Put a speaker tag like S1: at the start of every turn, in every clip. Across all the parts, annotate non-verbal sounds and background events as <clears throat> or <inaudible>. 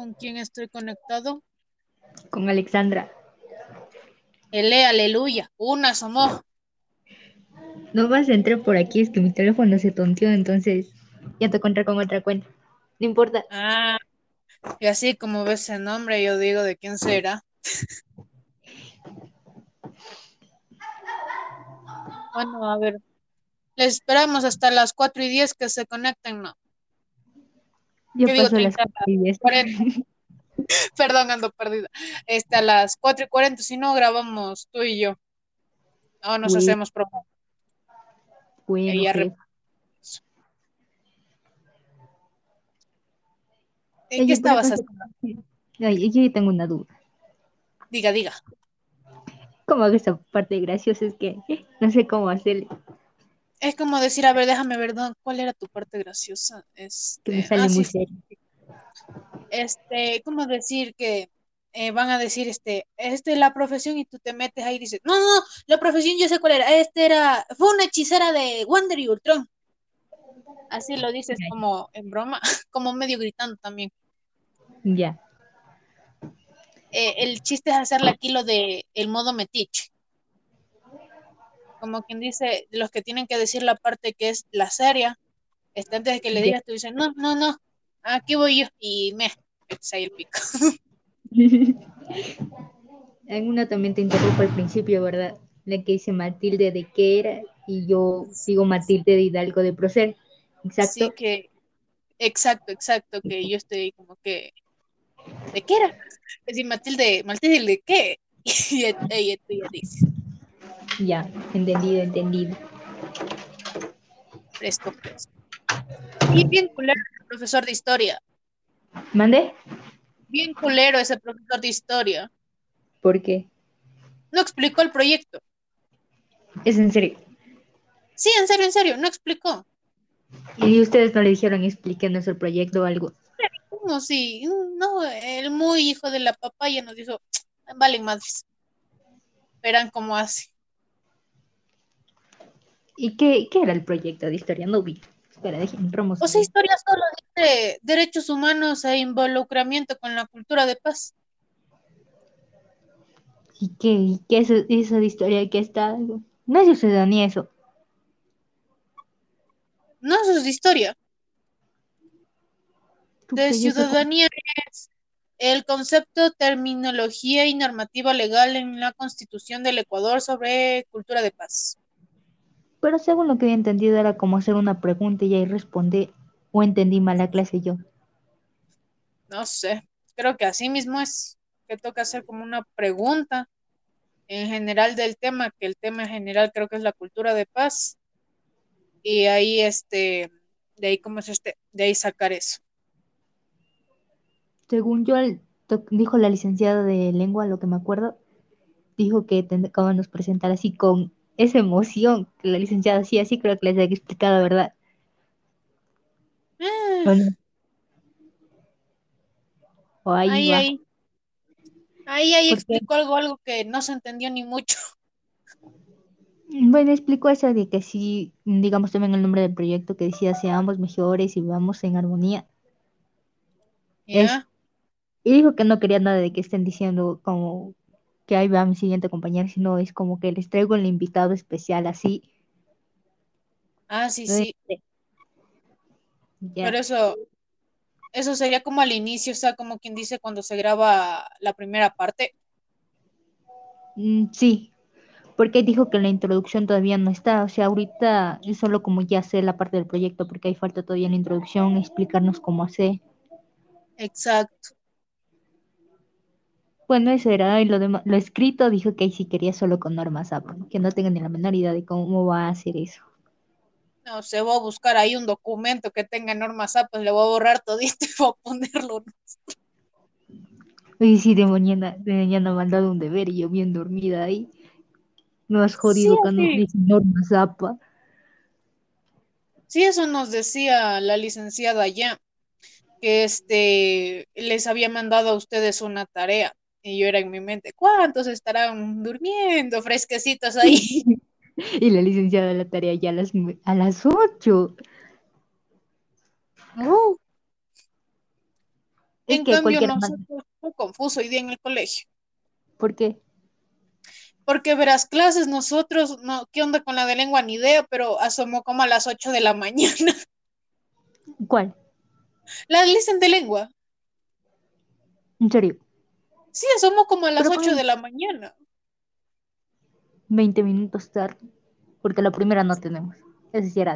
S1: ¿Con quién estoy conectado?
S2: Con Alexandra.
S1: Ele, aleluya. Una somos.
S2: No vas a entrar por aquí, es que mi teléfono se tonteó, entonces ya te encontré con otra cuenta. No importa.
S1: Ah, y así como ves el nombre, yo digo de quién será. <laughs> bueno, a ver. Les esperamos hasta las 4 y 10 que se conecten, ¿no?
S2: Yo
S1: ¿Qué digo?
S2: paso las
S1: 30,
S2: 4 y 10.
S1: 40. <laughs> Perdón, ando perdida. Este, a las 4 y 40, si no, grabamos tú y yo. O nos
S2: Uy.
S1: hacemos promo.
S2: Bueno,
S1: Ella
S2: jefe.
S1: ¿En qué estabas haciendo?
S2: Ay, yo tengo una duda.
S1: Diga, diga.
S2: ¿Cómo hago esa parte graciosa? Es que no sé cómo hacerle.
S1: Es como decir, a ver, déjame ver, ¿dó- ¿cuál era tu parte graciosa?
S2: Que me
S1: Este,
S2: sale
S1: ah,
S2: muy
S1: sí,
S2: serio.
S1: este, ¿cómo decir que eh, van a decir, este, este, la profesión y tú te metes ahí y dices, no, no, no, la profesión yo sé cuál era, este era, fue una hechicera de Wonder y Ultron. Así lo dices como en broma, <laughs> como medio gritando también.
S2: Ya.
S1: Eh, el chiste es hacerle aquí lo de el modo metiche. Como quien dice, los que tienen que decir la parte que es la seria, este, antes de que le digas, tú dices, no, no, no, aquí voy yo, y me, ahí el pico.
S2: En una también te interrumpo al principio, ¿verdad? La que dice Matilde de qué era y yo digo Matilde de Hidalgo de Procer. Exacto.
S1: Sí que, exacto, exacto, que yo estoy como que, ¿de qué era? Es decir, Matilde, Matilde, ¿de qué? Y ella tú ya
S2: entendido, entendido.
S1: fresco, fresco. Y bien culero ese profesor de historia,
S2: ¿Mande?
S1: bien culero ese profesor de historia.
S2: ¿Por qué?
S1: No explicó el proyecto.
S2: Es en serio.
S1: Sí, en serio, en serio, no explicó.
S2: ¿Y ustedes no le dijeron explíquenos el proyecto o algo?
S1: Como si, no, el muy hijo de la papaya nos dijo, valen madres. Verán cómo hace.
S2: ¿Y qué, qué era el proyecto de historia? No vi. Espera, déjenme promocionar.
S1: O sea, historia solo dice derechos humanos e involucramiento con la cultura de paz.
S2: ¿Y qué? ¿Y qué es eso de historia que está? No es ciudadanía eso.
S1: No, eso es de historia. De ciudadanía es el concepto, terminología y normativa legal en la Constitución del Ecuador sobre cultura de paz.
S2: Pero según lo que había entendido era como hacer una pregunta y ahí responder. O entendí mal la clase yo.
S1: No sé, creo que así mismo es que toca hacer como una pregunta en general del tema, que el tema en general creo que es la cultura de paz. Y ahí, este, de ahí, ¿cómo es este? De ahí sacar eso.
S2: Según yo, dijo la licenciada de lengua, lo que me acuerdo, dijo que tendríamos presentar así con esa emoción que la licenciada sí, así creo que les había explicado, ¿verdad?
S1: Ah,
S2: ¿O no? O ahí,
S1: ahí, ahí. Ahí, explicó algo, algo que no se entendió ni mucho.
S2: Bueno, explicó eso de que sí, digamos también el nombre del proyecto que decía seamos mejores y vivamos en armonía. Es,
S1: ¿Ya?
S2: y dijo que no quería nada de que estén diciendo como que ahí va mi siguiente compañera, sino es como que les traigo el invitado especial así.
S1: Ah, sí, sí.
S2: Ya.
S1: Pero eso, eso sería como al inicio, o sea, como quien dice cuando se graba la primera parte.
S2: Mm, sí, porque dijo que la introducción todavía no está, o sea, ahorita es solo como ya sé la parte del proyecto, porque ahí falta todavía la introducción, explicarnos cómo hacer.
S1: Exacto.
S2: Bueno, eso era, y lo escrito dijo que ahí sí quería solo con normas APA, que no tengan ni la menor idea de cómo va a hacer eso.
S1: No sé, voy a buscar ahí un documento que tenga normas A, pues le voy a borrar todito y <laughs> voy a ponerlo.
S2: Y sí, de mañana, de mañana me han dado un deber y yo bien dormida ahí. Me has jodido
S1: Sí,
S2: cuando
S1: sí.
S2: dice normas APA.
S1: Sí, eso nos decía la licenciada ya, que este les había mandado a ustedes una tarea. Y yo era en mi mente, ¿cuántos estarán durmiendo fresquecitos ahí? <laughs>
S2: Y la licenciada la tarea ya a las, a las 8.
S1: Uh, en cambio, nosotros fue confuso hoy día en el colegio.
S2: ¿Por qué?
S1: Porque verás, clases nosotros, no, ¿qué onda con la de lengua? Ni idea, pero asomó como a las 8 de la <laughs> mañana.
S2: ¿Cuál?
S1: La listen de lengua.
S2: ¿En serio?
S1: Sí, asomó como a las 8 de la mañana.
S2: 20 minutos tarde, porque la primera no tenemos.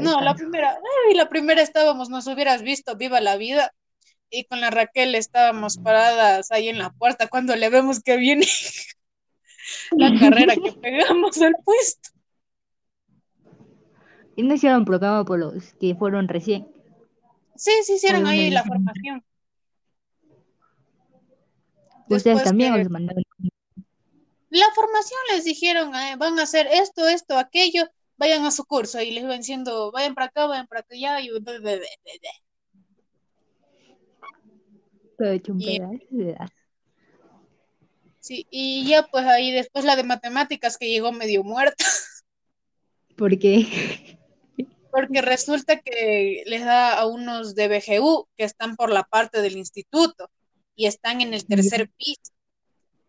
S1: no, la primera, ay, la primera estábamos, nos hubieras visto, viva la vida. Y con la Raquel estábamos paradas ahí en la puerta cuando le vemos que viene <laughs> la carrera que pegamos al puesto.
S2: Y no hicieron programa por los que fueron recién.
S1: Sí, sí hicieron ahí la formación.
S2: ¿Ustedes también les mandaron?
S1: La formación les dijeron, van a hacer esto, esto, aquello, vayan a su curso y les van diciendo, vayan para acá, vayan para allá y...
S2: Todo hecho un y,
S1: Sí, y ya pues ahí después la de matemáticas que llegó medio muerta. <laughs>
S2: ¿Por qué?
S1: Porque resulta que les da a unos de BGU que están por la parte del instituto y están en el tercer piso.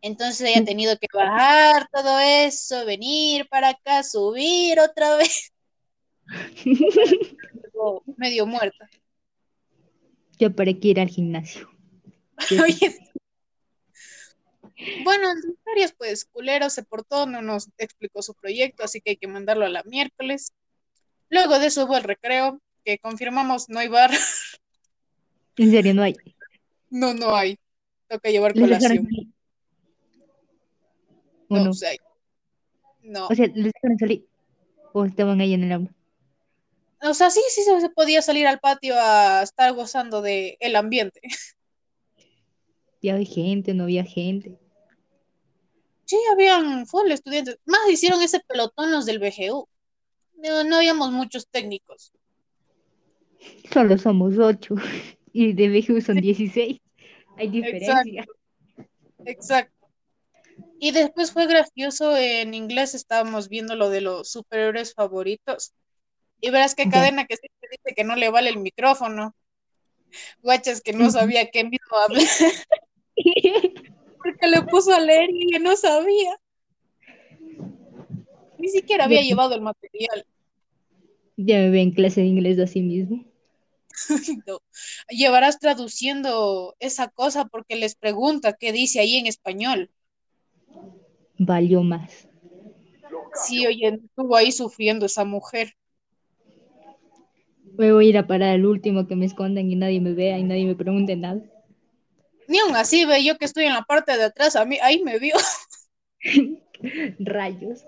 S1: Entonces ella ha tenido que bajar todo eso, venir para acá, subir otra vez. <laughs> medio muerta.
S2: Yo para que ir al gimnasio. <laughs>
S1: Bueno, en historias, pues, culero se portó, no nos explicó su proyecto, así que hay que mandarlo a la miércoles. Luego de eso hubo el recreo, que confirmamos no hay bar.
S2: ¿En serio no hay?
S1: No, no hay. Toca llevar colación.
S2: ¿O no? Sé.
S1: no.
S2: O sea, ¿les dejaron salir? ¿O estaban ahí en el aula?
S1: O sea, sí, sí se podía salir al patio a estar gozando del el ambiente.
S2: Ya había gente, no había gente.
S1: Sí, habían full estudiantes. Más hicieron ese pelotón los del BGU. No, no habíamos muchos técnicos.
S2: Solo somos ocho. Y de BGU son dieciséis. Hay diferencia.
S1: Exacto. Y después fue gracioso, en inglés estábamos viendo lo de los superiores favoritos. Y verás qué cadena que siempre dice que no le vale el micrófono. Guachas que no sabía qué mismo hablar. <laughs> Porque le puso a leer y no sabía. Ni siquiera había llevado el material.
S2: Ya me ve en clase de inglés de sí mismo. <laughs>
S1: Llevarás traduciendo esa cosa porque les pregunta qué dice ahí en español.
S2: Valió más.
S1: Sí, oye, estuvo ahí sufriendo esa mujer.
S2: A ir a parar al último que me escondan y nadie me vea y nadie me pregunte nada.
S1: Ni aún así ve yo que estoy en la parte de atrás, a mí ahí me vio. <laughs>
S2: Rayos.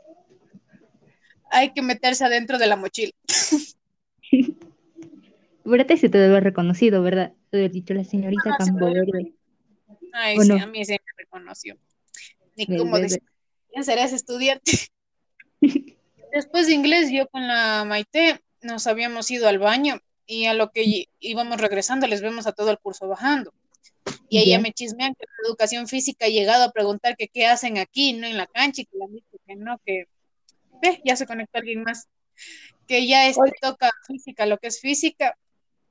S1: Hay que meterse adentro de la mochila. <laughs>
S2: Verdad se te debe haber reconocido, ¿verdad? Te he dicho la señorita ah, Campo
S1: Ay, sí, a mí se me reconoció. Ni cómo decir, ¿quién serás estudiante? <laughs> Después de inglés, yo con la Maite nos habíamos ido al baño y a lo que íbamos regresando les vemos a todo el curso bajando. Y ella me chismean que la educación física ha llegado a preguntar que qué hacen aquí, ¿no? En la cancha y que la que no, que ve, ya se conectó alguien más, que ya este toca física, lo que es física,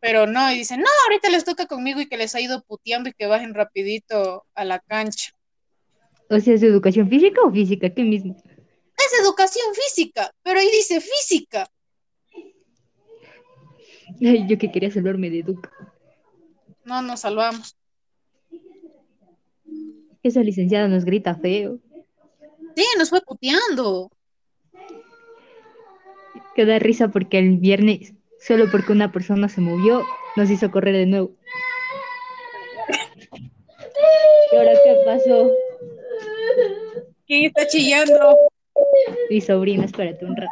S1: pero no, y dicen, no, ahorita les toca conmigo y que les ha ido puteando y que bajen rapidito a la cancha.
S2: O sea, ¿es educación física o física? ¿Qué mismo?
S1: Es educación física, pero ahí dice física.
S2: Ay, yo que quería salvarme de educa.
S1: No, nos salvamos.
S2: Esa licenciada nos grita feo.
S1: Sí, nos fue puteando.
S2: Queda risa porque el viernes, solo porque una persona se movió, nos hizo correr de nuevo. ¿Y ahora qué pasó?
S1: ¿Quién está chillando?
S2: Mi sobrina, espérate un rato.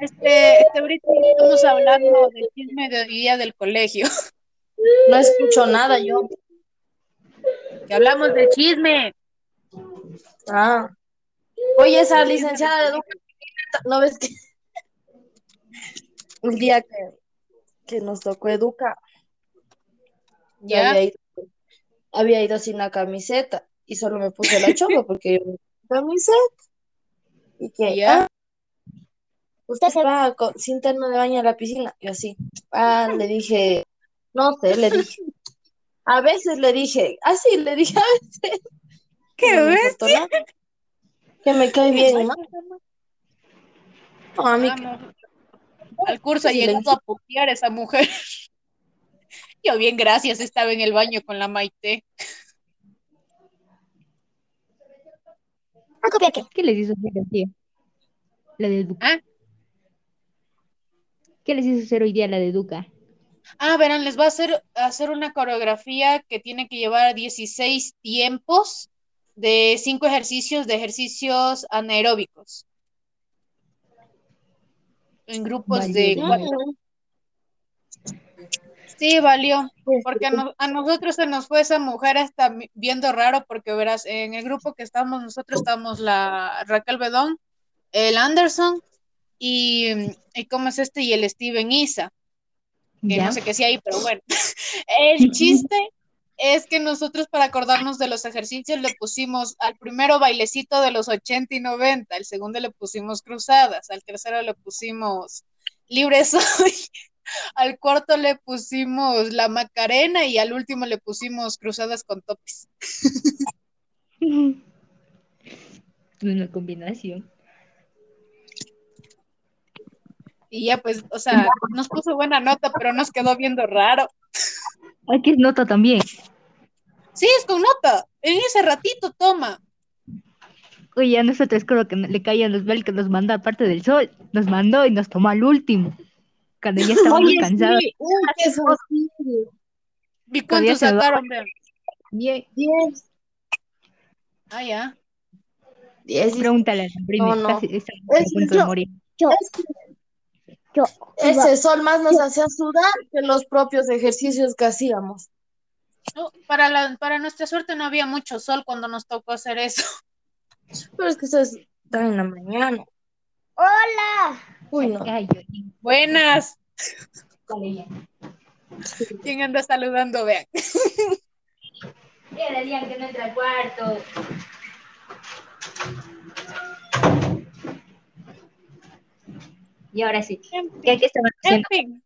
S1: Este, este, ahorita estamos hablando del chisme de día del colegio.
S3: No escucho nada yo.
S1: Que hablamos de chisme.
S3: Ah. Oye, esa licenciada de educación, ¿no ves que un día que, que nos tocó educa, ya había ido, había ido sin la camiseta y solo me puse la chopa <laughs> porque yo camiseta y que ya ah, usted se va sin terno de baño a la piscina y así ah <laughs> le dije no sé le dije A veces le dije, así le dije a veces. <laughs>
S1: ¿Qué ves?
S3: Que me cae bien. No, a mí.
S1: Al curso ha llegado a putear esa mujer. <laughs> Yo bien, gracias, estaba en el baño con la Maite.
S4: ¿A copiar qué?
S2: ¿Qué les hizo hacer hoy día? La de Duca.
S1: ¿Ah?
S2: ¿Qué les hizo hacer hoy día la de Duca?
S1: Ah, verán, les va a hacer, hacer una coreografía que tiene que llevar 16 tiempos de 5 ejercicios de ejercicios anaeróbicos. En grupos
S2: Valió
S1: de cuatro.
S3: Mm,
S1: Sí, valió.
S3: pues,
S1: Porque a, no- a nosotros se nos fue esa mujer hasta viendo raro, porque verás, en el grupo que estamos nosotros estamos la Raquel Bedón, el Anderson y, y ¿cómo es este? Y el Steven Isa, que
S2: ¿Ya?
S1: no sé qué sea ahí, pero bueno. <laughs> El chiste es que nosotros para acordarnos de los ejercicios le pusimos al primero bailecito de los 80 y 90, al segundo le pusimos cruzadas, al tercero le pusimos libre soy, <laughs> al cuarto le pusimos la Macarena y al último le pusimos cruzadas con topis. <laughs>
S2: Una combinación.
S1: Y ya pues, o sea, nos puso buena nota, pero nos quedó viendo raro.
S2: Aquí es nota también.
S1: Sí, es con nota. En ese ratito toma.
S2: Oye, a nosotros creo que le caían los bel que nos mandó aparte del sol. Nos mandó y nos tomó al último. Cuando ya estábamos
S3: Oye,
S2: cansados.
S3: sí, uy, qué fastidio.
S1: ¿Y
S2: va.
S1: sacaron?
S3: Diez.
S1: Ah, ya.
S3: Diez.
S2: Pregúntale a la Britney,
S3: No, no.
S2: está a punto de
S3: yo,
S4: iba-
S3: Ese sol más nos hacía sudar que los propios ejercicios que hacíamos.
S1: No, para, la, para nuestra suerte no había mucho sol cuando nos tocó hacer eso. <laughs>
S3: Pero es que ustedes están en la mañana.
S4: Hola.
S3: Uy, no.
S2: Ay, yo-
S1: Buenas. <laughs> ¿Quién anda saludando? Vean. <laughs>
S2: Era que no entra al cuarto. Y ahora sí.
S1: En
S2: ¿Qué, qué
S1: En fin.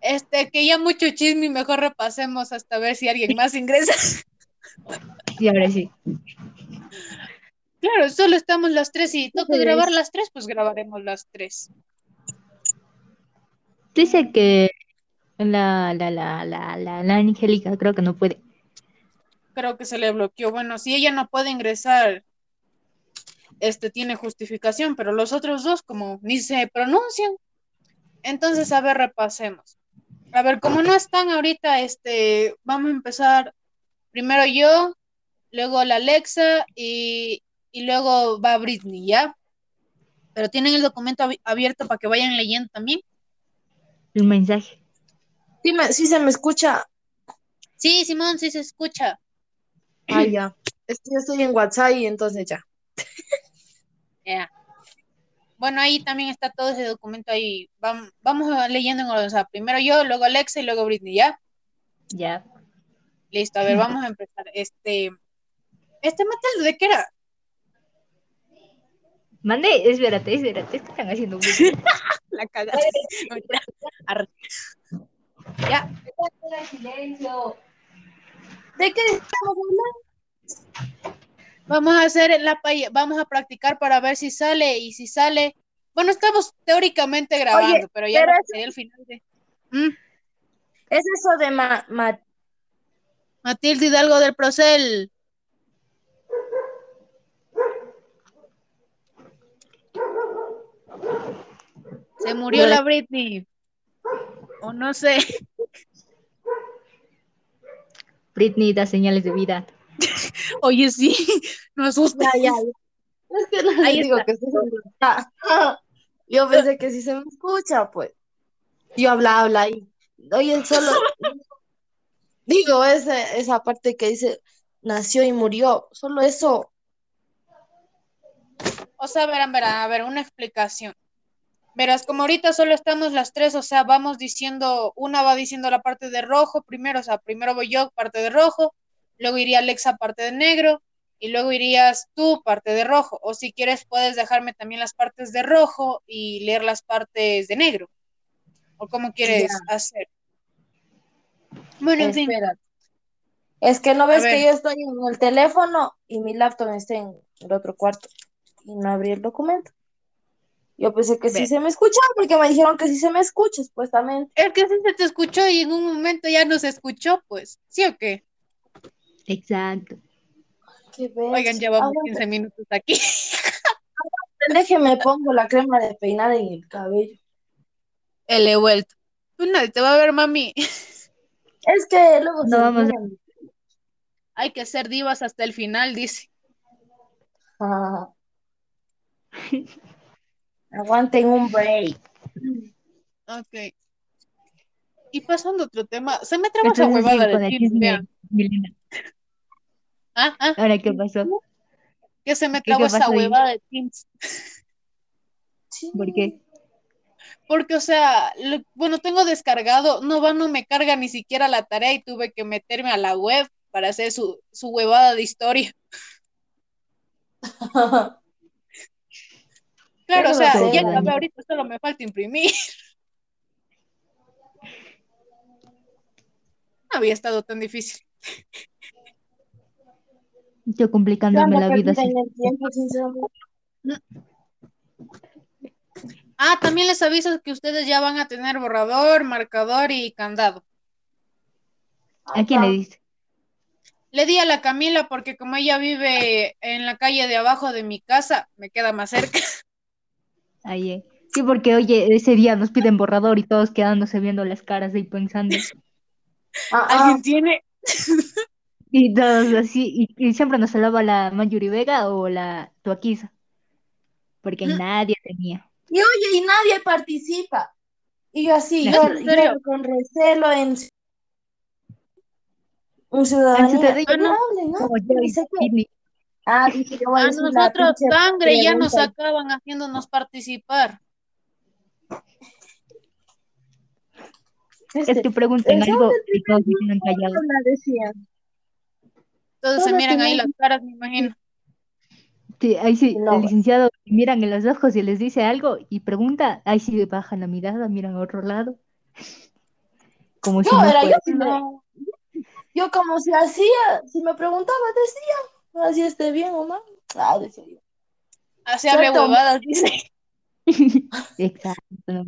S1: Este, que ya mucho chisme y mejor repasemos hasta ver si alguien más ingresa. <laughs>
S2: Y ahora sí.
S1: Claro, solo estamos las tres y toca grabar las tres, pues grabaremos las tres.
S2: Dice que la, la, la, la, la, la Angélica creo que no puede.
S1: Creo que se le bloqueó. Bueno, si ella no puede ingresar, este tiene justificación, pero los otros dos como ni se pronuncian. Entonces, a ver, repasemos. A ver, como no están ahorita, este, vamos a empezar primero yo, luego la Alexa y, y luego va Britney, ¿ya? Pero tienen el documento abi- abierto para que vayan leyendo también.
S2: El mensaje.
S3: Sí, me- sí se me escucha.
S1: Sí, Simón, sí se escucha.
S3: Ah, ya. Es que yo estoy en WhatsApp y entonces ya. <laughs>
S1: Ya. Bueno, ahí también está todo ese documento ahí. Vamos, vamos leyendo en orden. O sea, primero yo, luego Alexa y luego Britney, ¿ya?
S2: Ya.
S1: Listo, a ver, vamos a empezar. Este, este Matilde, ¿de qué era?
S2: Mande, espérate, espérate, es que están haciendo. <laughs>
S1: La cagaste. Ya,
S2: silencio.
S3: ¿De qué estamos hablando?
S1: Vamos a hacer la vamos a practicar para ver si sale y si sale. Bueno, estamos teóricamente grabando,
S3: Oye,
S1: pero ya
S3: pero
S1: sería el final de. ¿Mm?
S3: Es eso de ma, ma-
S1: Matilde Hidalgo del Procel. Se murió la Britney. O no sé.
S2: Britney da señales de vida. <laughs>
S1: Oye, sí, <laughs> no asusta.
S3: Ya, ya, ya. Es que no
S1: Ahí
S3: digo
S1: está.
S3: que sí se me escucha. <laughs> Yo pensé que sí se me escucha, pues. Yo habla, habla ahí. Oye, solo. Digo, esa, esa parte que dice nació y murió. Solo eso.
S1: O sea, verán, verán, a ver, una explicación. Verás, como ahorita solo estamos las tres, o sea, vamos diciendo, una va diciendo la parte de rojo primero, o sea, primero voy yo, parte de rojo, luego iría Alexa, parte de negro, y luego irías tú, parte de rojo. O si quieres, puedes dejarme también las partes de rojo y leer las partes de negro. ¿O cómo quieres hacer? Bueno, en fin.
S3: Es que no ves que yo estoy en el teléfono y mi laptop está en el otro cuarto y no abrí el documento. Yo pensé que sí se me escuchaba porque me dijeron que sí se me escucha, supuestamente.
S1: El que sí se te escuchó y en un momento ya no se escuchó, pues, ¿sí o qué?
S2: Exacto.
S1: Oigan, llevamos
S3: Aguante,
S1: 15 minutos aquí.
S3: déjeme pongo la crema de peinar en el cabello.
S1: El he vuelto. Pues nadie te va a ver, mami.
S3: Es que luego
S2: No
S3: se
S2: vamos a-.
S1: Hay que ser divas hasta el final, dice.
S3: Ah. Aguanten un break.
S1: Ok. Y pasando a otro tema, se me traba esa huevada de
S2: chisme. Milena.
S1: Ah, ah,
S2: Ahora, ¿qué pasó?
S1: que se me
S2: ¿Qué- qué
S1: trabó esa huevada de Teams.
S2: ¿Por qué?
S1: Porque, o sea, lo- bueno, tengo descargado, no va, no me carga ni siquiera la tarea y tuve que meterme a la web para hacer su, su huevada de historia. <laughs> Claro, o sea, ya ahorita, solo me falta imprimir. No había estado tan difícil.
S2: Yo complicándome la vida.
S1: Ah, también les aviso que ustedes ya van a tener borrador, marcador y candado.
S2: ¿A quién le dice?
S1: Le di a la Camila porque como ella vive en la calle de abajo de mi casa, me queda más cerca.
S2: Ahí. Sí, porque oye, ese día nos piden borrador y todos quedándose viendo las caras y pensando.
S3: Ah, ah,
S1: ¿Alguien tiene? <laughs>
S2: Y todos así, y, y siempre nos hablaba la Mayuri Vega o la Tuaquiza, porque
S1: Mm.
S2: nadie tenía.
S3: Y oye, y nadie participa. Y yo así,
S2: ¿En
S3: yo, yo con recelo en un ciudadanía.
S2: ciudadanía,
S3: Que no
S1: no.
S3: hablen, ¿no?
S2: Como yo y
S3: Dice que-
S2: Sidney.
S3: Ah, dije, yo voy a
S1: nosotros sangre ya nos acaban haciéndonos participar.
S2: Es
S3: Este,
S2: que pregunten algo y todos se quedan callados.
S1: Entonces se miran ahí las caras, me imagino.
S2: Sí, ahí sí,
S3: No,
S2: el
S3: bueno.
S2: licenciado miran en los ojos y les dice algo y pregunta, ahí sí bajan la mirada, miran a otro lado. Como si
S3: No,
S2: no
S3: era yo, si no- yo como si hacía, si me preguntaba, decía, así esté bien o mal. Ah, decía yo.
S1: Así hable
S3: Cierto.
S1: huevadas, dice. <laughs>
S2: Exacto.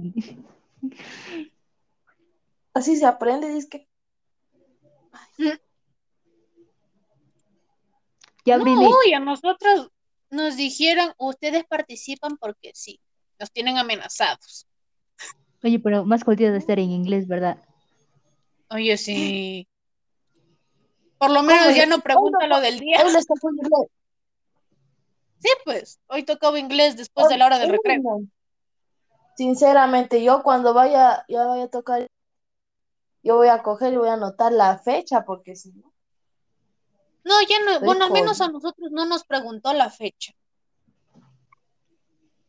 S3: Así se aprende, dice que.
S2: Ya
S1: No, uy, a nosotros nos dijeron, ustedes participan porque sí. Nos tienen amenazados.
S2: Oye, pero más jodido de estar en inglés, ¿verdad?
S1: Oye, sí. Por lo menos ya no pregunta lo del día.
S3: Hoy les tocó inglés.
S1: Sí, pues, hoy tocaba inglés después de la hora del recreo.
S3: Sinceramente, yo cuando vaya, ya vaya a tocar, yo voy a coger y voy a anotar la fecha, porque si no.
S1: No, ya no,
S3: Estoy
S1: bueno, al menos a nosotros no nos preguntó la fecha.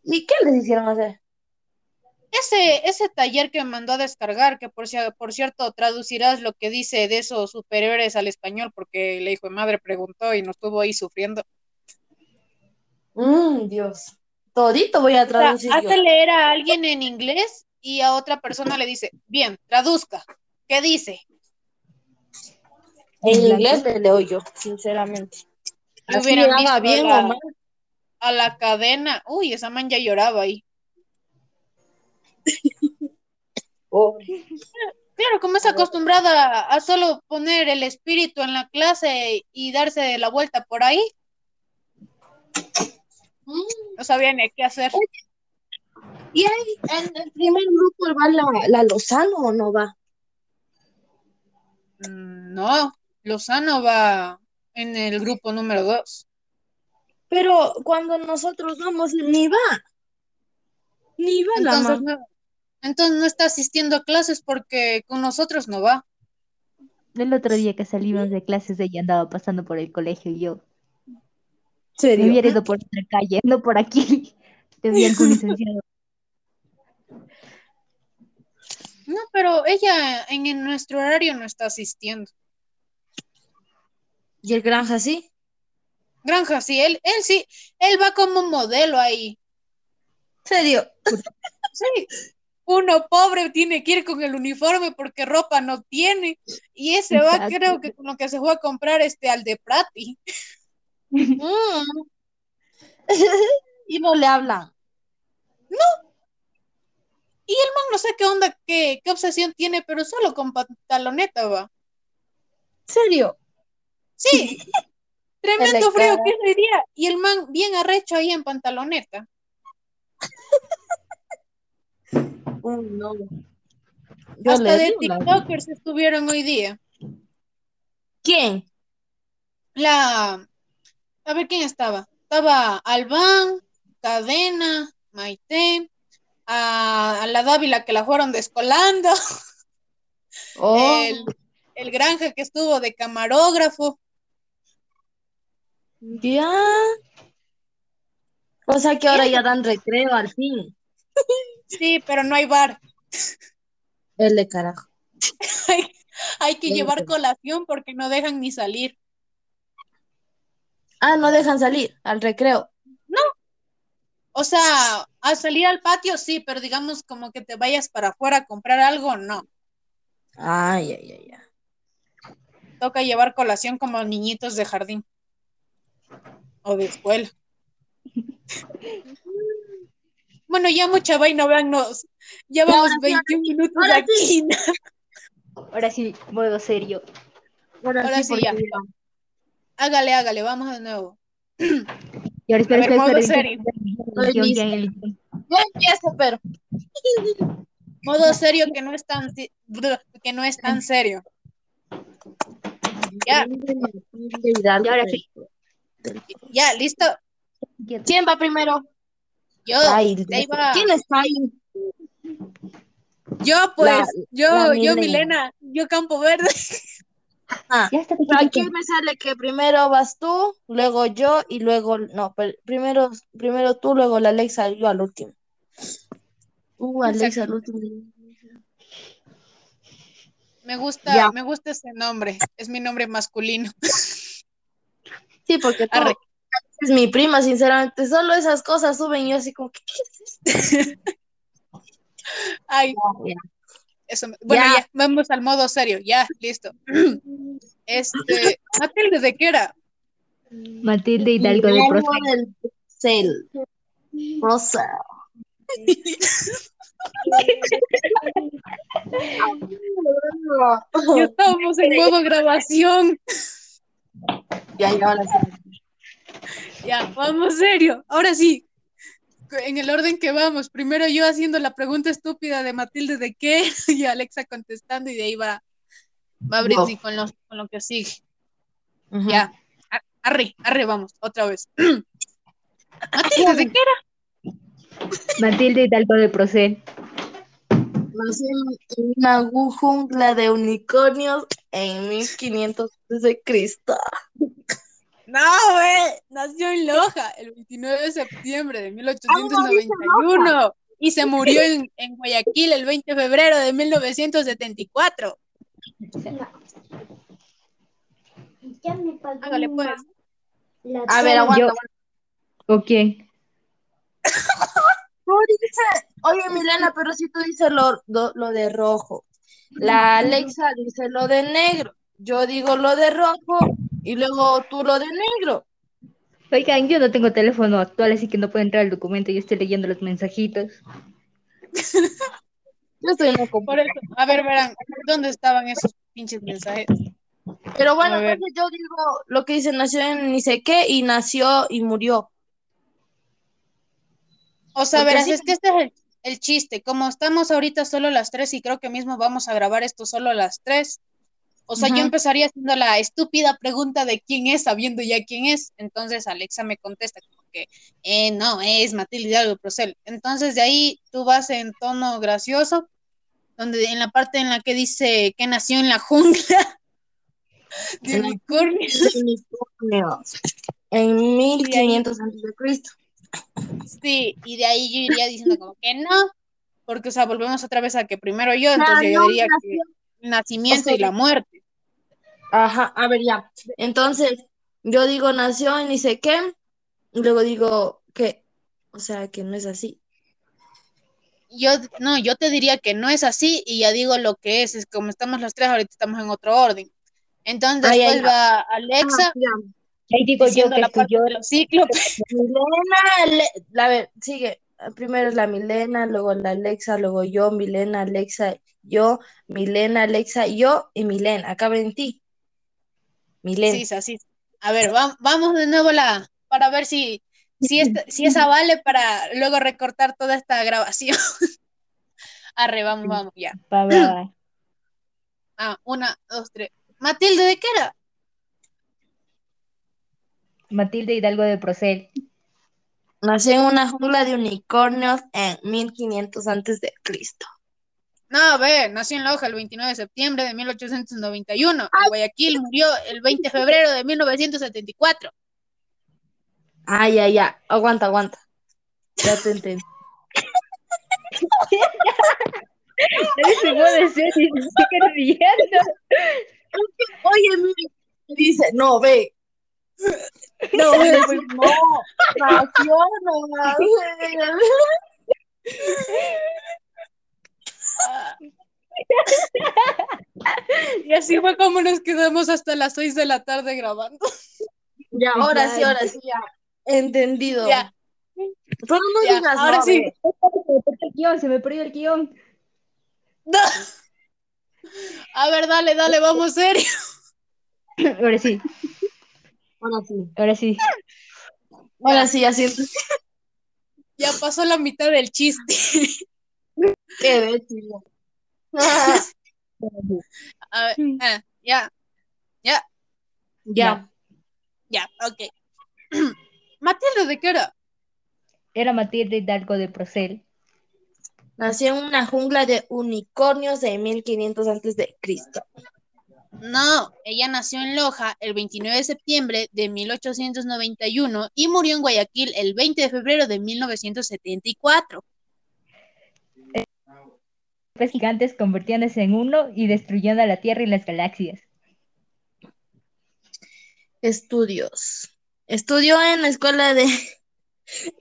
S3: ¿Y qué les hicieron hacer?
S1: Ese, ese taller que me mandó a descargar, que por, por cierto traducirás lo que dice de esos superiores al español, porque el hijo de madre preguntó y nos estuvo ahí sufriendo.
S3: Mm, Dios. Todito voy a
S1: O sea,
S3: traducir yo.
S1: hace leer a alguien en inglés y a otra persona le dice, bien, traduzca. ¿Qué dice?
S3: En inglés le leo yo, sinceramente. Haga
S1: visto
S3: bien
S1: la-
S3: o mal.
S1: a la cadena. Uy, esa man ya lloraba ahí. <laughs>
S3: Oh,
S1: Claro, como es acostumbrada a solo poner el espíritu en la clase y darse la vuelta por ahí,
S3: mm.
S1: no sabía ni qué hacer.
S3: ¿Y ahí en el primer grupo va la, la Lozano o no va?
S1: Mm, No, Lozano va en el grupo número dos.
S3: Pero cuando nosotros vamos, ni va. Ni va la
S1: Entonces
S3: ma.
S1: no, entonces no está asistiendo a clases porque con nosotros no va.
S2: El otro día que salimos de clases, ella andaba pasando por el colegio y yo me
S3: ¿Serio?
S2: hubiera ido por otra calle, no por aquí. <laughs> Te vi algún <laughs> licenciado.
S1: No, pero ella en, en nuestro horario no está asistiendo.
S3: ¿Y el granja sí?
S1: Granja, sí, él, él sí, él va como modelo ahí.
S3: ¿Serio? <laughs>
S1: Sí, uno pobre tiene que ir con el uniforme porque ropa no tiene. Y ese va, creo que con lo que se fue a comprar este al de Prati. <laughs>
S3: Mm. <laughs> y no le hablan.
S1: Y el man no sé qué onda, qué, qué obsesión tiene, pero solo con pantaloneta va.
S3: ¿Serio?
S1: Sí, <laughs> tremendo frío que es hoy día. Y el man bien arrecho ahí en pantaloneta. <laughs>
S3: Uy, no. Yo
S1: Hasta de TikTokers estuvieron hoy día.
S3: ¿Quién?
S1: La, a ver quién estaba. Estaba Albán, Cadena, Maite, a, a la Dávila que la fueron descolando,
S3: Oh,
S1: el, el Granja que estuvo de camarógrafo.
S3: ya. O sea que ahora ya dan recreo al fin.
S1: Sí, pero no hay bar.
S3: El de carajo. <laughs>
S1: Hay, hay que llevar colación porque no dejan ni salir.
S3: Ah, no dejan salir al recreo.
S1: O sea, al salir al patio sí, pero digamos como que te vayas para afuera a comprar algo, no.
S3: Ay, ay, ay, ay.
S1: Toca llevar colación como niñitos de jardín o de escuela. <laughs> Bueno, ya mucha vaina, véannos. Ya vamos
S3: ahora sí,
S1: 21 minutos
S3: ahora
S1: aquí. <laughs>
S2: Ahora sí, modo serio.
S1: Ahora sí,
S3: porque
S1: ya. Hágale, hágale, vamos de nuevo. <clears throat>
S2: Y ahora espera,
S1: A ver,
S2: espera,
S1: modo
S2: espera,
S1: serio.
S2: el-
S3: Yo empiezo, pero. <laughs>
S1: Modo serio que no es tan que no es tan serio. Ya.
S3: Y
S2: ahora sí.
S1: Ya, listo.
S3: ¿Quién va primero?
S1: Yo,
S3: Ay,
S1: va.
S3: ¿Quién está ahí?
S1: Yo, pues,
S3: La-
S1: yo,
S3: la
S1: yo,
S3: Milena.
S1: Milena, yo Campo Verde. <laughs>
S3: Ah,
S2: Ya está,
S3: aquí me sale que primero vas tú, luego yo y luego. No, pero primero, primero tú, luego la Alexa y yo al último. Uh, Alexa al último.
S1: Me gusta,
S3: Ya.
S1: me gusta ese nombre. Es mi nombre masculino.
S3: Sí, porque tú <laughs>
S1: Arre.
S3: es mi prima, sinceramente. Solo esas cosas suben y yo así como, ¿qué, qué es esto? <laughs>
S1: Ay,
S3: Ya.
S1: Eso. me- Bueno,
S3: Ya.
S1: ya. vamos al modo serio. Ya, listo. <clears throat> Este, Matilde, ¿de qué era?
S2: Matilde Hidalgo de
S3: Guillermo
S2: Proce.
S3: del Cel. Rosa.
S1: Ya estábamos en modo grabación.
S3: Ya, ya, ahora sí.
S1: Ya, vamos serio. Ahora sí. En el orden que vamos. Primero yo haciendo la pregunta estúpida de Matilde de qué <laughs> y Alexa contestando y de ahí va, va Britney con lo, con lo que sigue. Ya. Arre, arre, vamos, otra vez. <clears throat> Matilde, ¿de qué era?
S2: Matilde Hidalgo de Proce.
S3: Nací en una jungla de unicornios en 1500 de Cristo.
S1: No, güey, nació en Loja el 29 de septiembre de 1891 y se murió en, en Guayaquil el 20 de febrero de 1974.
S4: Ya me pagó
S1: Hágale pues.
S4: la
S3: A ver, aguanta.
S2: Yo-
S3: aguanta. <laughs>
S2: ¿O quién?
S3: Tú dices, oye Milena, pero si tú dices lo, lo, lo de rojo. La Alexa dice lo de negro. Yo digo lo de rojo y luego tú lo de negro.
S2: Oigan, yo no tengo teléfono actual, así que no puedo entrar al documento. Yo estoy leyendo los mensajitos. <laughs>
S3: Yo estoy en
S1: Por eso, a ver, verán, ¿dónde estaban esos pinches mensajes?
S3: Pero bueno,
S1: A
S3: entonces yo digo lo que dice nació en ni sé qué y nació y murió.
S1: O sea,
S3: Porque
S1: verás, es que este es el, el chiste. Como estamos ahorita solo las tres y creo que mismo vamos a grabar esto solo las tres. O sea, yo empezaría haciendo la estúpida pregunta de quién es, sabiendo ya quién es. Entonces Alexa me contesta como que, eh, no, es Matilde Hidalgo Procel. Entonces de ahí tú vas en tono gracioso, donde en la parte en la que dice que nació en la jungla <laughs> de unicornios.
S3: En 1500 <laughs> antes de Cristo.
S1: Sí, y de ahí yo iría diciendo como que no, porque, o sea, volvemos otra vez a que primero yo,
S3: Ah,
S1: entonces yo diría que nacimiento
S3: o sea,
S1: y la muerte.
S3: Ajá, a ver ya. Entonces, yo digo nació en ni sé qué, y luego digo que, o sea, que no es así.
S1: yo, no, yo te diría que no es así y ya digo lo que es, es como estamos los tres, ahorita estamos en otro orden. Entonces va Alexa
S3: Ah, ya.
S2: Ahí digo yo que
S1: la parte
S2: estudió
S1: de los cíclopes. <laughs>
S3: Le- la, ver- sigue. Primero es la Milena, luego la Alexa, luego yo, Milena, Alexa, yo, Milena, Alexa, yo y Milena. Acaba en ti. Milena.
S1: Sí, así. A ver, va- vamos de nuevo la, para ver si, si, esta- <laughs> si esa vale para luego recortar toda esta grabación. <laughs> Arre, vamos, vamos, ya.
S2: Va. <clears throat>
S1: Ah, una, dos, tres. Matilde, ¿de qué era?
S2: Matilde Hidalgo de Procel.
S3: Nació en una jungla de unicornios en 1500 antes de Cristo.
S1: No, ve, nació en Loja el 29 de septiembre de 1891. En Guayaquil murió el 20 de febrero de 1974.
S3: Ah, ya, ya. Aguanta, aguanta. Ya te entendí. <laughs>
S2: Se puede decir y se sigue riendo.
S3: Oye, mire, dice, no, ve. No, ve, pues, no.
S1: Y así fue como nos quedamos hasta las 6 de la tarde grabando.
S3: Ya, ahora sí, ahora sí, ya. Entendido.
S1: Ya.
S3: Pero no
S1: Ya,
S3: digas,
S1: ahora
S3: no,
S1: sí.
S3: ve.
S2: El guion, se me perdió el guion.
S1: No. A ver, dale, dale, vamos serio.
S2: Ahora sí,
S3: Ahora sí.
S2: ahora sí.
S3: Ahora sí, ya siento. <laughs>
S1: Ya pasó la mitad del chiste. <laughs>
S3: Qué bétilo. <laughs>
S1: A ver, ah, ya, ya,
S3: Ya.
S1: ya, ok. <clears throat> Matilde, ¿de qué era?
S2: Era Matilde Hidalgo de Procel.
S3: Nació en una jungla de unicornios en 1500 antes de Cristo.
S1: No, ella nació en Loja el 29 de septiembre de 1891 y murió en Guayaquil el 20 de febrero de 1974.
S2: Los gigantes convirtiéndose en uno y destruyendo a la Tierra y las galaxias.
S3: Estudios. Estudió en la escuela de,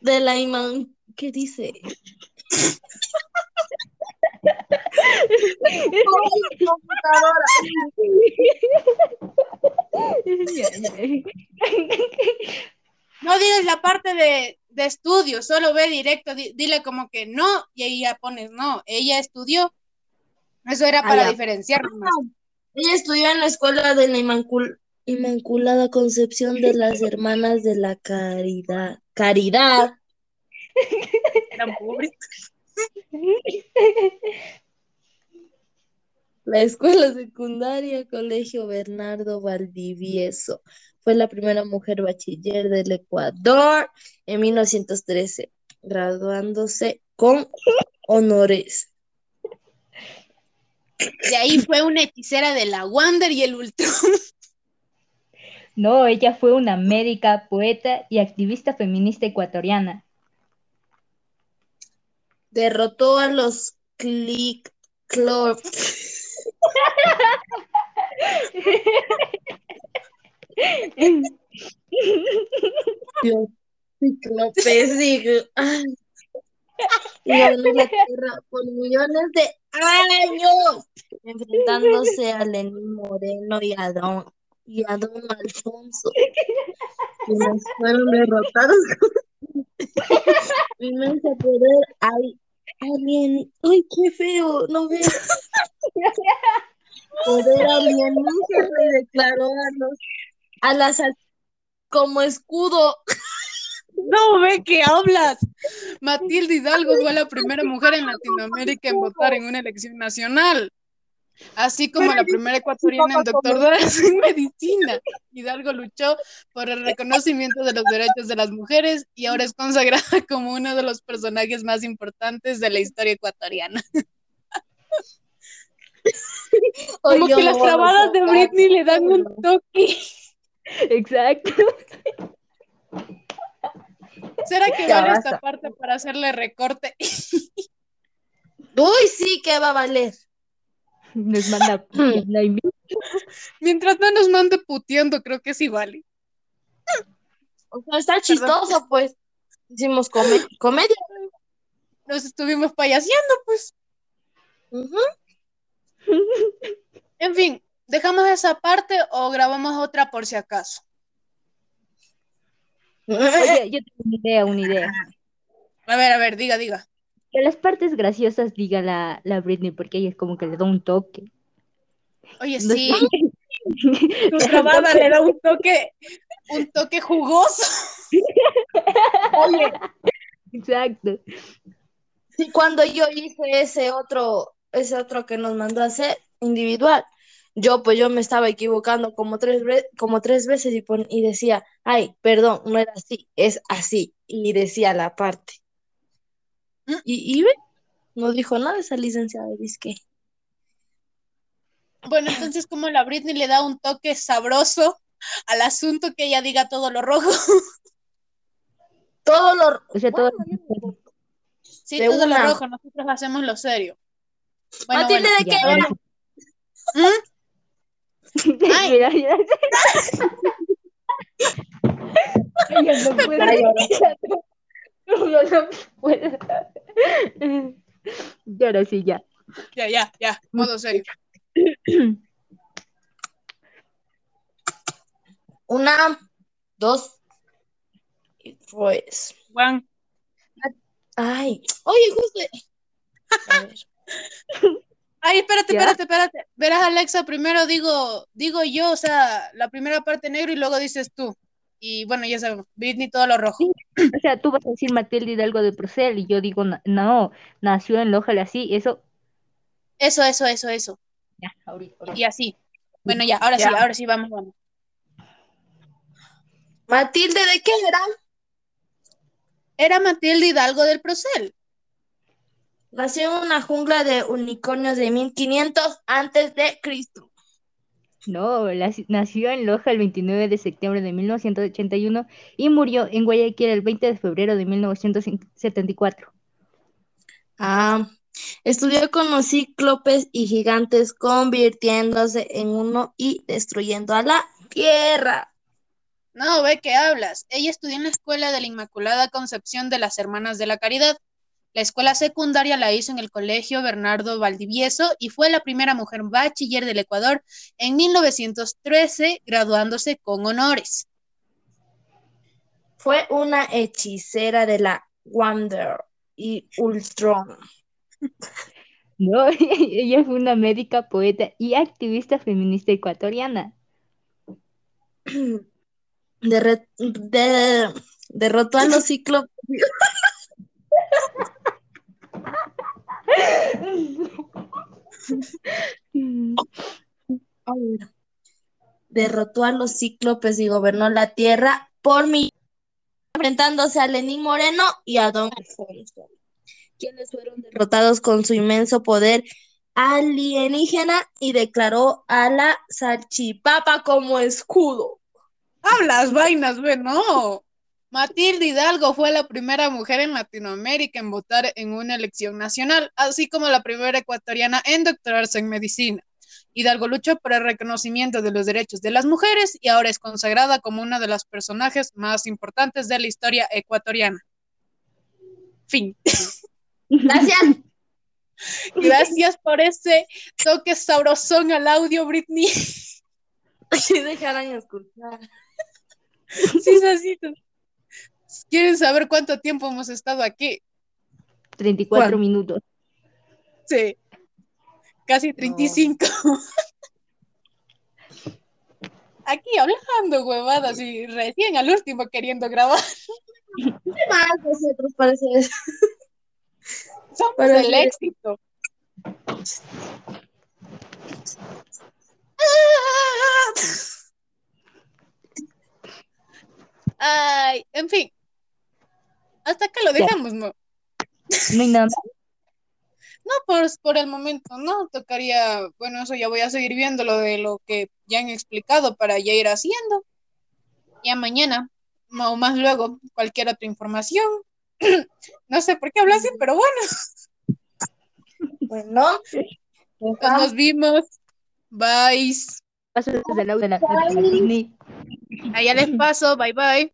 S3: de la Iman. ¿Qué dice?
S1: No digas la parte de, de estudio, solo ve directo, di- dile como que no y ahí ya pones no, ella estudió. Eso era para diferenciar.
S3: Ella estudió en la escuela de la Inmancul- Inmaculada Concepción de las Hermanas de la Caridad. Caridad. <laughs>
S1: Eran pobres. <laughs>
S3: La escuela secundaria Colegio Bernardo Valdivieso. Fue la primera mujer bachiller del Ecuador en 1913, graduándose con honores.
S1: De ahí fue una hechicera de la Wander y el Ultron.
S2: No, ella fue una médica, poeta y activista feminista ecuatoriana.
S3: Derrotó a los Click Club. Dios, Cíclope, sí. Ay. Y ganó la tierra por millones de años, enfrentándose a Lenín Moreno y a Don, y a Don Alfonso, quienes fueron derrotados con inmenso poder. Ay, alien, ay, qué feo, no veo. <laughs> Poder alienígena y declaró a los a las al- como escudo.
S1: No ve que hablas. Matilde Hidalgo fue la primera mujer en Latinoamérica en votar en una elección nacional. Así como la primera ecuatoriana en doctorarse en medicina. Hidalgo luchó por el reconocimiento de los derechos de las mujeres y ahora es consagrada <laughs> como uno de los personajes más importantes de la historia ecuatoriana. <laughs> Como que las trabadas de. Britney le dan un toque. <laughs>
S2: Exacto.
S1: ¿Será que
S3: Ya
S1: vale
S3: basta.
S1: esta parte para hacerle recorte?
S3: Uy, sí, que va a valer.
S2: Nos manda <laughs>
S1: Mientras no nos mande puteando, creo que sí vale.
S3: O sea, está chistoso, pues. Hicimos come- comedia.
S1: nos estuvimos payaseando, pues. <laughs> En fin, ¿dejamos esa parte o grabamos otra por si acaso?
S2: Oye, yo tengo una idea, una idea.
S1: A ver, a ver, diga, diga.
S2: Que las partes graciosas diga la, la Britney, porque ella es como que le da un toque.
S1: Oye,
S2: No
S1: sí,
S2: sé. <laughs>
S1: nuestra banda le da un toque, un toque jugoso. <laughs>
S3: Oye,
S2: Exacto.
S3: sí, cuando yo hice ese otro, ese otro que nos mandó a hacer individual, yo pues yo me estaba equivocando como tres, como tres veces y, pon- y decía, ay, perdón, no era así, es así. Y decía la parte. Y, y ve, no dijo nada esa licenciada, que
S1: Bueno, entonces como la Britney le da un toque sabroso al asunto que ella diga todo lo rojo.
S3: todo lo...
S2: O sea, todo.
S3: Bueno,
S1: Sí,
S3: De
S1: todo
S3: una.
S1: lo rojo, nosotros hacemos lo serio. Bueno,
S3: Matilde,
S1: bueno.
S3: ¿de qué era?
S1: ¿Mm? <laughs> Ay.
S2: Mira, <laughs> mira. Yo no puedo. <laughs> Yo <laughs> no puedo. Y ahora sí, ya.
S1: Ya, ya, ya, modo serio. <clears throat>
S3: Una, dos, y pues...
S1: Juan,
S3: Ay, oye, justo... A ver. <laughs>
S1: Ay, espérate,
S2: ¿Ya?
S1: espérate, espérate. Verás, Alexa, primero digo, digo yo, o sea, la primera parte negro y luego dices tú. Y bueno, ya sabemos, Britney todo lo rojo.
S2: O sea, tú vas a decir Matilde Hidalgo de Procel y yo digo, no, nació en Loja así, eso.
S1: Eso, eso, eso, eso.
S2: Ya, ahorita. ahorita.
S1: Y así. Bueno, ya, ahora sí, ahora sí, vamos, vamos.
S3: Matilde, ¿de qué era?
S1: Era Matilde Hidalgo del Procel.
S3: Nació en una jungla de unicornios de 1500 antes de Cristo.
S2: No, la- nació en Loja el 29 de septiembre de 1981 y murió en Guayaquil el 20 de febrero de 1974.
S3: Ah, estudió con los cíclopes y gigantes, convirtiéndose en uno y destruyendo a la tierra.
S1: No, ve que hablas. Ella estudió en la Escuela de la Inmaculada Concepción de las Hermanas de la Caridad. La escuela secundaria la hizo en el Colegio Bernardo Valdivieso y fue la primera mujer bachiller del Ecuador en 1913, graduándose con honores.
S3: Fue una hechicera de la Wander y Ultron.
S2: No, <laughs> ella fue una médica, poeta y activista feminista ecuatoriana. <clears throat>
S3: Derre- de- derrotó a los <laughs> cíclopes. Derrotó a los cíclopes y gobernó la tierra por mí, enfrentándose a Lenín Moreno y a Don Alfonso, quienes fueron derrotados con su inmenso poder alienígena y declaró a la salchipapa como escudo.
S1: Hablas vainas, ve, no. Matilde Hidalgo fue la primera mujer en Latinoamérica en votar en una elección nacional, así como la primera ecuatoriana en doctorarse en medicina. Hidalgo luchó por el reconocimiento de los derechos de las mujeres y ahora es consagrada como una de las personajes más importantes de la historia ecuatoriana. Fin.
S3: Gracias. <laughs>
S1: Gracias por ese toque sabrosón al audio, Britney.
S3: Si dejaran escuchar.
S1: Sí, Sasito. ¿Quieren saber cuánto tiempo hemos estado aquí?
S2: 34
S3: ¿Cuál?
S2: minutos.
S1: Sí. Casi 35. <laughs> Aquí hablando, huevadas, y recién al último queriendo grabar. <laughs>
S3: ¿Qué más nosotros parece eso? <laughs>
S1: Somos
S3: Pero
S1: el éxito. Ay, en fin. Hasta acá lo dejamos, ¿no?
S2: No hay nada. <laughs>
S1: No, por, por el momento, no. Tocaría, bueno, eso ya voy a seguir viendo lo de lo que ya han explicado para ya ir haciendo. Ya mañana, o más luego, cualquier otra información. <clears throat> No sé por qué hablo así, pero bueno, <laughs>
S3: Bueno,
S1: pues nos vimos. Bye.
S2: Paso desde el audio de la, de la.
S1: Allá les paso. Bye bye.